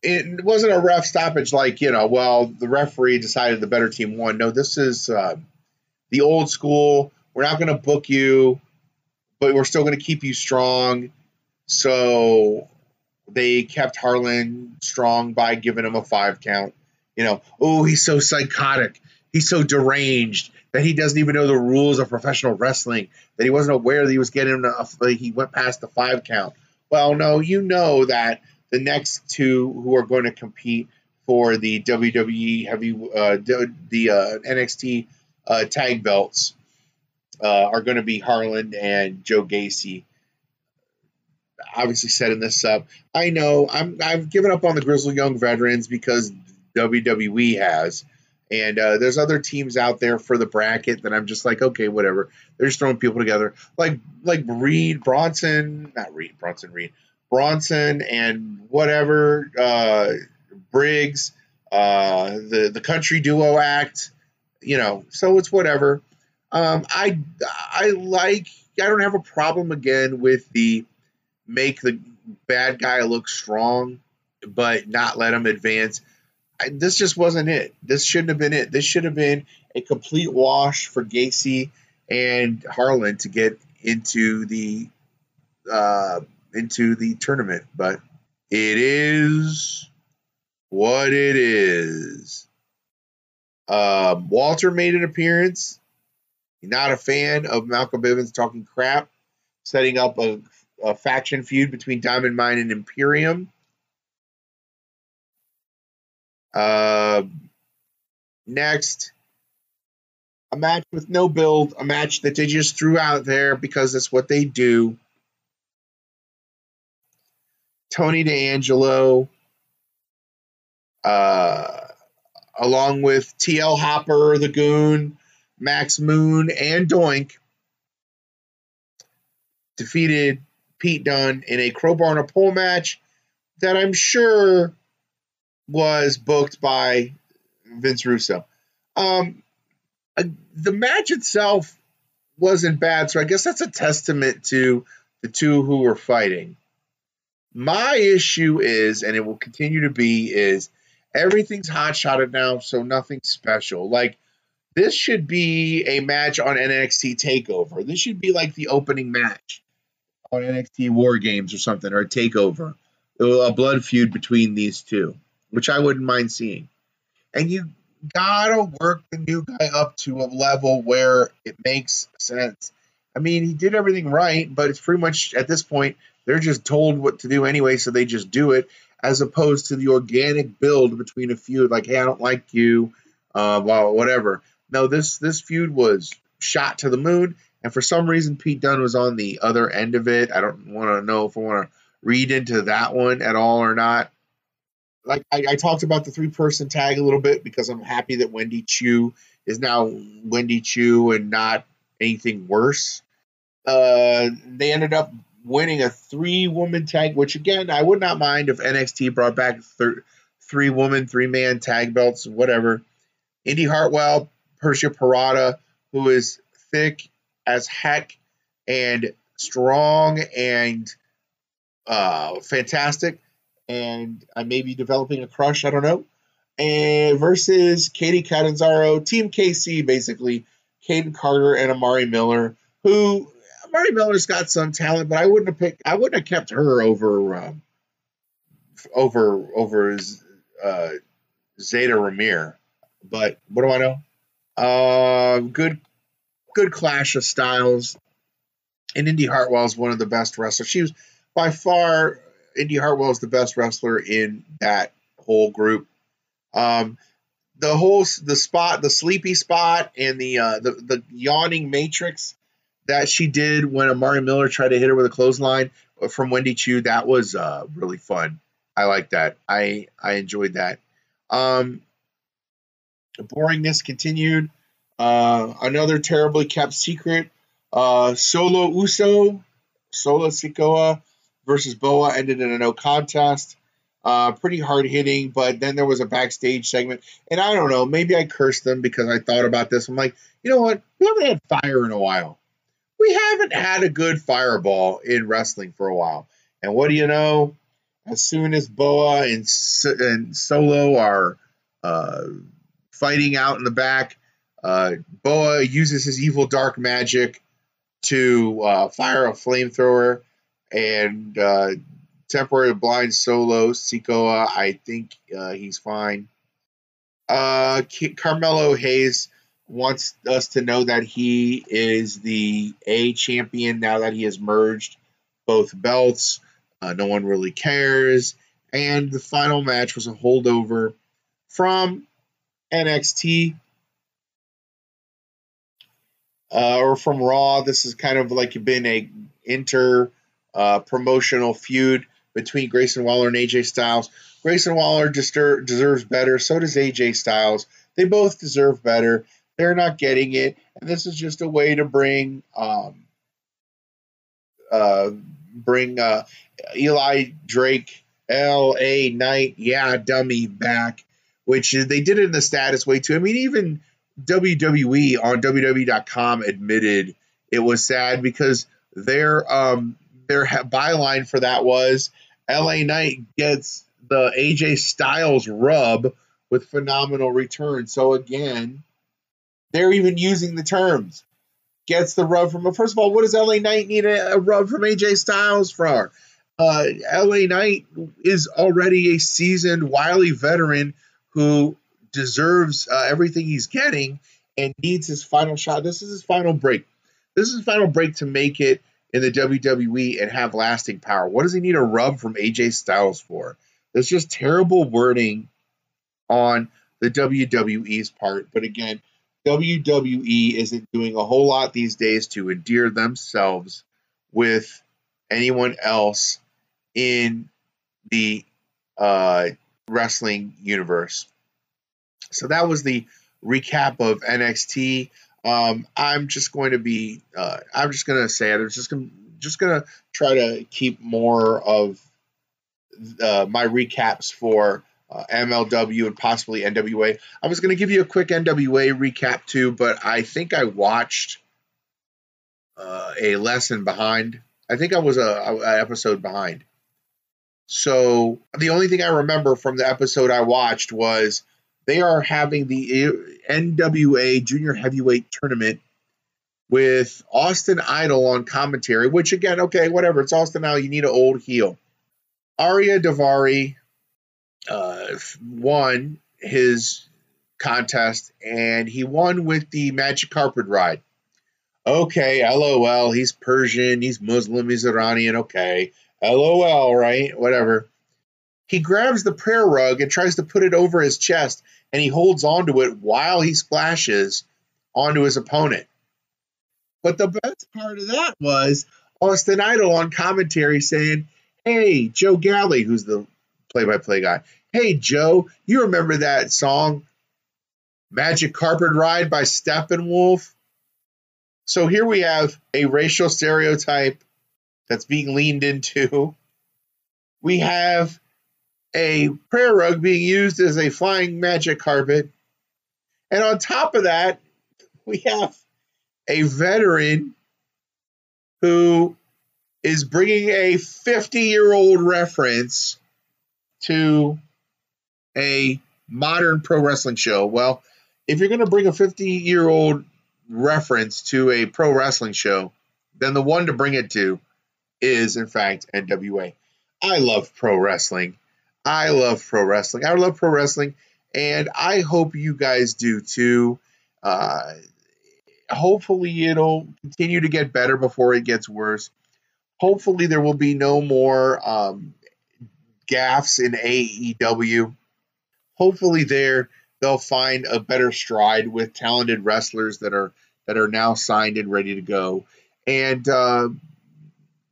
Speaker 1: It wasn't a ref stoppage like, you know, well, the referee decided the better team won. No, this is uh, the old school. We're not going to book you, but we're still going to keep you strong so they kept Harland strong by giving him a five count. You know, oh, he's so psychotic. He's so deranged that he doesn't even know the rules of professional wrestling, that he wasn't aware that he was getting enough, he went past the five count. Well, no, you know that the next two who are going to compete for the WWE heavy, uh, the uh, NXT uh, tag belts uh, are going to be Harland and Joe Gacy obviously setting this up. I know I'm I've given up on the Grizzled Young veterans because WWE has. And uh, there's other teams out there for the bracket that I'm just like, okay, whatever. They're just throwing people together, like like Reed Bronson, not Reed Bronson Reed Bronson, and whatever uh, Briggs, uh, the the country duo act, you know. So it's whatever. Um, I I like. I don't have a problem again with the make the bad guy look strong, but not let him advance. I, this just wasn't it. This shouldn't have been it. This should have been a complete wash for Gacy and Harland to get into the uh, into the tournament, but it is what it is. Uh, Walter made an appearance. Not a fan of Malcolm Bivens talking crap, setting up a a faction feud between Diamond Mine and Imperium. Uh, next, a match with no build, a match that they just threw out there because that's what they do. Tony D'Angelo, uh, along with TL Hopper, the Goon, Max Moon, and Doink, defeated Pete Dunne in a crowbar and a pole match that I'm sure was booked by Vince Russo. Um, the match itself wasn't bad, so I guess that's a testament to the two who were fighting. My issue is, and it will continue to be, is everything's hot shotted now, so nothing special. Like this should be a match on NXT Takeover. This should be like the opening match on NXT War Games or something or a takeover, a blood feud between these two, which I wouldn't mind seeing. And you gotta work the new guy up to a level where it makes sense. I mean, he did everything right, but it's pretty much at this point they're just told what to do anyway, so they just do it. as opposed to the organic build between a feud. Like, hey, I don't like you, uh, well, whatever. No, this this feud was shot to the moon, and for some reason, Pete Dunne was on the other end of it. I don't want to know if I want to read into that one at all or not. Like I, I talked about the three person tag a little bit because I'm happy that Wendy Choo is now Wendy Choo and not anything worse. Uh, they ended up winning a three woman tag, which again, I would not mind if NXT brought back thir- three woman, three man tag belts, whatever. Indi Hartwell, Persia Pirotta, who is thick as heck and strong and uh, fantastic. And I may be developing a crush, I don't know. And versus Kacy Catanzaro, Team KC, basically, Kayden Carter and Amari Miller, who Amari Miller's got some talent, but I wouldn't have picked. I wouldn't have kept her over um, over over uh, Zayda Ramier. But what do I know? Uh, good good clash of styles. And Indi Hartwell is one of the best wrestlers. She was by far Indi Hartwell is the best wrestler in that whole group. Um, the whole the spot, the sleepy spot, and the uh, the the yawning matrix that she did when Amari Miller tried to hit her with a clothesline from Wendy Choo, that was uh, really fun. I like that. I I enjoyed that. Um, boringness continued. Uh, another terribly kept secret. Uh, Solo Uso, Solo Sikoa versus Boa ended in a no contest. Uh, pretty hard hitting, but then there was a backstage segment, and I don't know. Maybe I cursed them because I thought about this. I'm like, you know what? We haven't had fire in a while. We haven't had a good fireball in wrestling for a while. And what do you know? As soon as Boa and, and Solo are uh, fighting out in the back, uh, Boa uses his evil dark magic to uh, fire a flamethrower and uh, temporary blind solo Sikoa. I think uh, he's fine. Uh, Carmelo Hayes wants us to know that he is the A champion now that he has merged both belts. Uh, no one really cares. And the final match was a holdover from NXT uh, or from Raw. This is kind of like been a inter uh, promotional feud between Grayson Waller and AJ Styles. Grayson Waller distur- deserves better. So does AJ Styles. They both deserve better. They're not getting it, and this is just a way to bring um, uh, bring uh, Eli Drake, L.A. Knight, yeah, dummy back, which is, they did it in the status way too. I mean, even WWE on WWE.com admitted it was sad because their um, their byline for that was LA Knight gets the AJ Styles rub with phenomenal return. So again, they're even using the terms. Gets the rub from. First of all, what does LA Knight need a, a rub from AJ Styles for? Uh, LA Knight is already a seasoned, wily veteran who deserves uh, everything he's getting and needs his final shot. This is his final break. This is his final break to make it in the WWE and have lasting power. What does he need a rub from AJ Styles for? There's just terrible wording on the WWE's part. But again, WWE isn't doing a whole lot these days to endear themselves with anyone else in the uh, wrestling universe. So that was the recap of NXT. Um, I'm just going to be, uh, I'm just going to say it. I'm just going, just going to try to keep more of uh, my recaps for uh, MLW and possibly NWA. I was going to give you a quick NWA recap too, but I think I watched uh, a lesson behind. I think I was a, a, episode behind. So the only thing I remember from the episode I watched was they are having the NWA Junior Heavyweight Tournament with Austin Idol on commentary, which again, okay, whatever. It's Austin Idol. You need an old heel. Ariya Daivari uh, won his contest, and he won with the Magic Carpet Ride. Okay, LOL. He's Persian. He's Muslim. He's Iranian. Okay, LOL. Right? Whatever. he grabs the prayer rug and tries to put it over his chest, and he holds onto it while he splashes onto his opponent. But the best part of that was Austin Idol on commentary saying, Hey, Joe Galli, who's the play by play guy. Hey, Joe, you remember that song, Magic Carpet Ride by Steppenwolf? So here we have a racial stereotype that's being leaned into. We have a prayer rug being used as a flying magic carpet. And on top of that, we have a veteran who is bringing a 50 year old reference to a modern pro wrestling show. Well, if you're going to bring a 50 year old reference to a pro wrestling show, then the one to bring it to is, in fact, NWA. I love pro wrestling. I love pro wrestling. I love pro wrestling, and I hope you guys do too. Uh, hopefully, it'll continue to get better before it gets worse. Hopefully, there will be no more um, gaffes in AEW. Hopefully, there they'll find a better stride with talented wrestlers that are that are now signed and ready to go. And uh,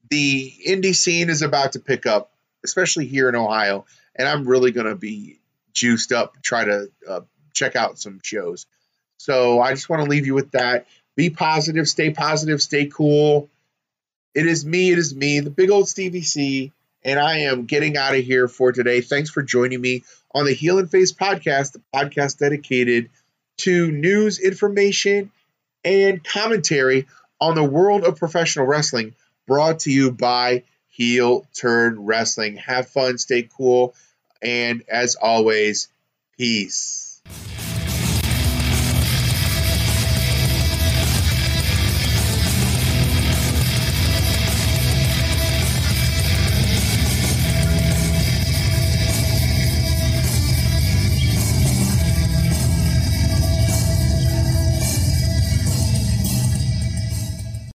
Speaker 1: the indie scene is about to pick up, especially here in Ohio and I'm really going to be juiced up try to uh, check out some shows. So I just want to leave you with that. Be positive, stay positive, stay cool. It is me, it is me, the big old Stevie C, and I am getting out of here for today. Thanks for joining me on the Heel and Face podcast, the podcast dedicated to news, information, and commentary on the world of professional wrestling, brought to you by Heel Turn Wrestling. Have fun, stay cool. And as always, peace.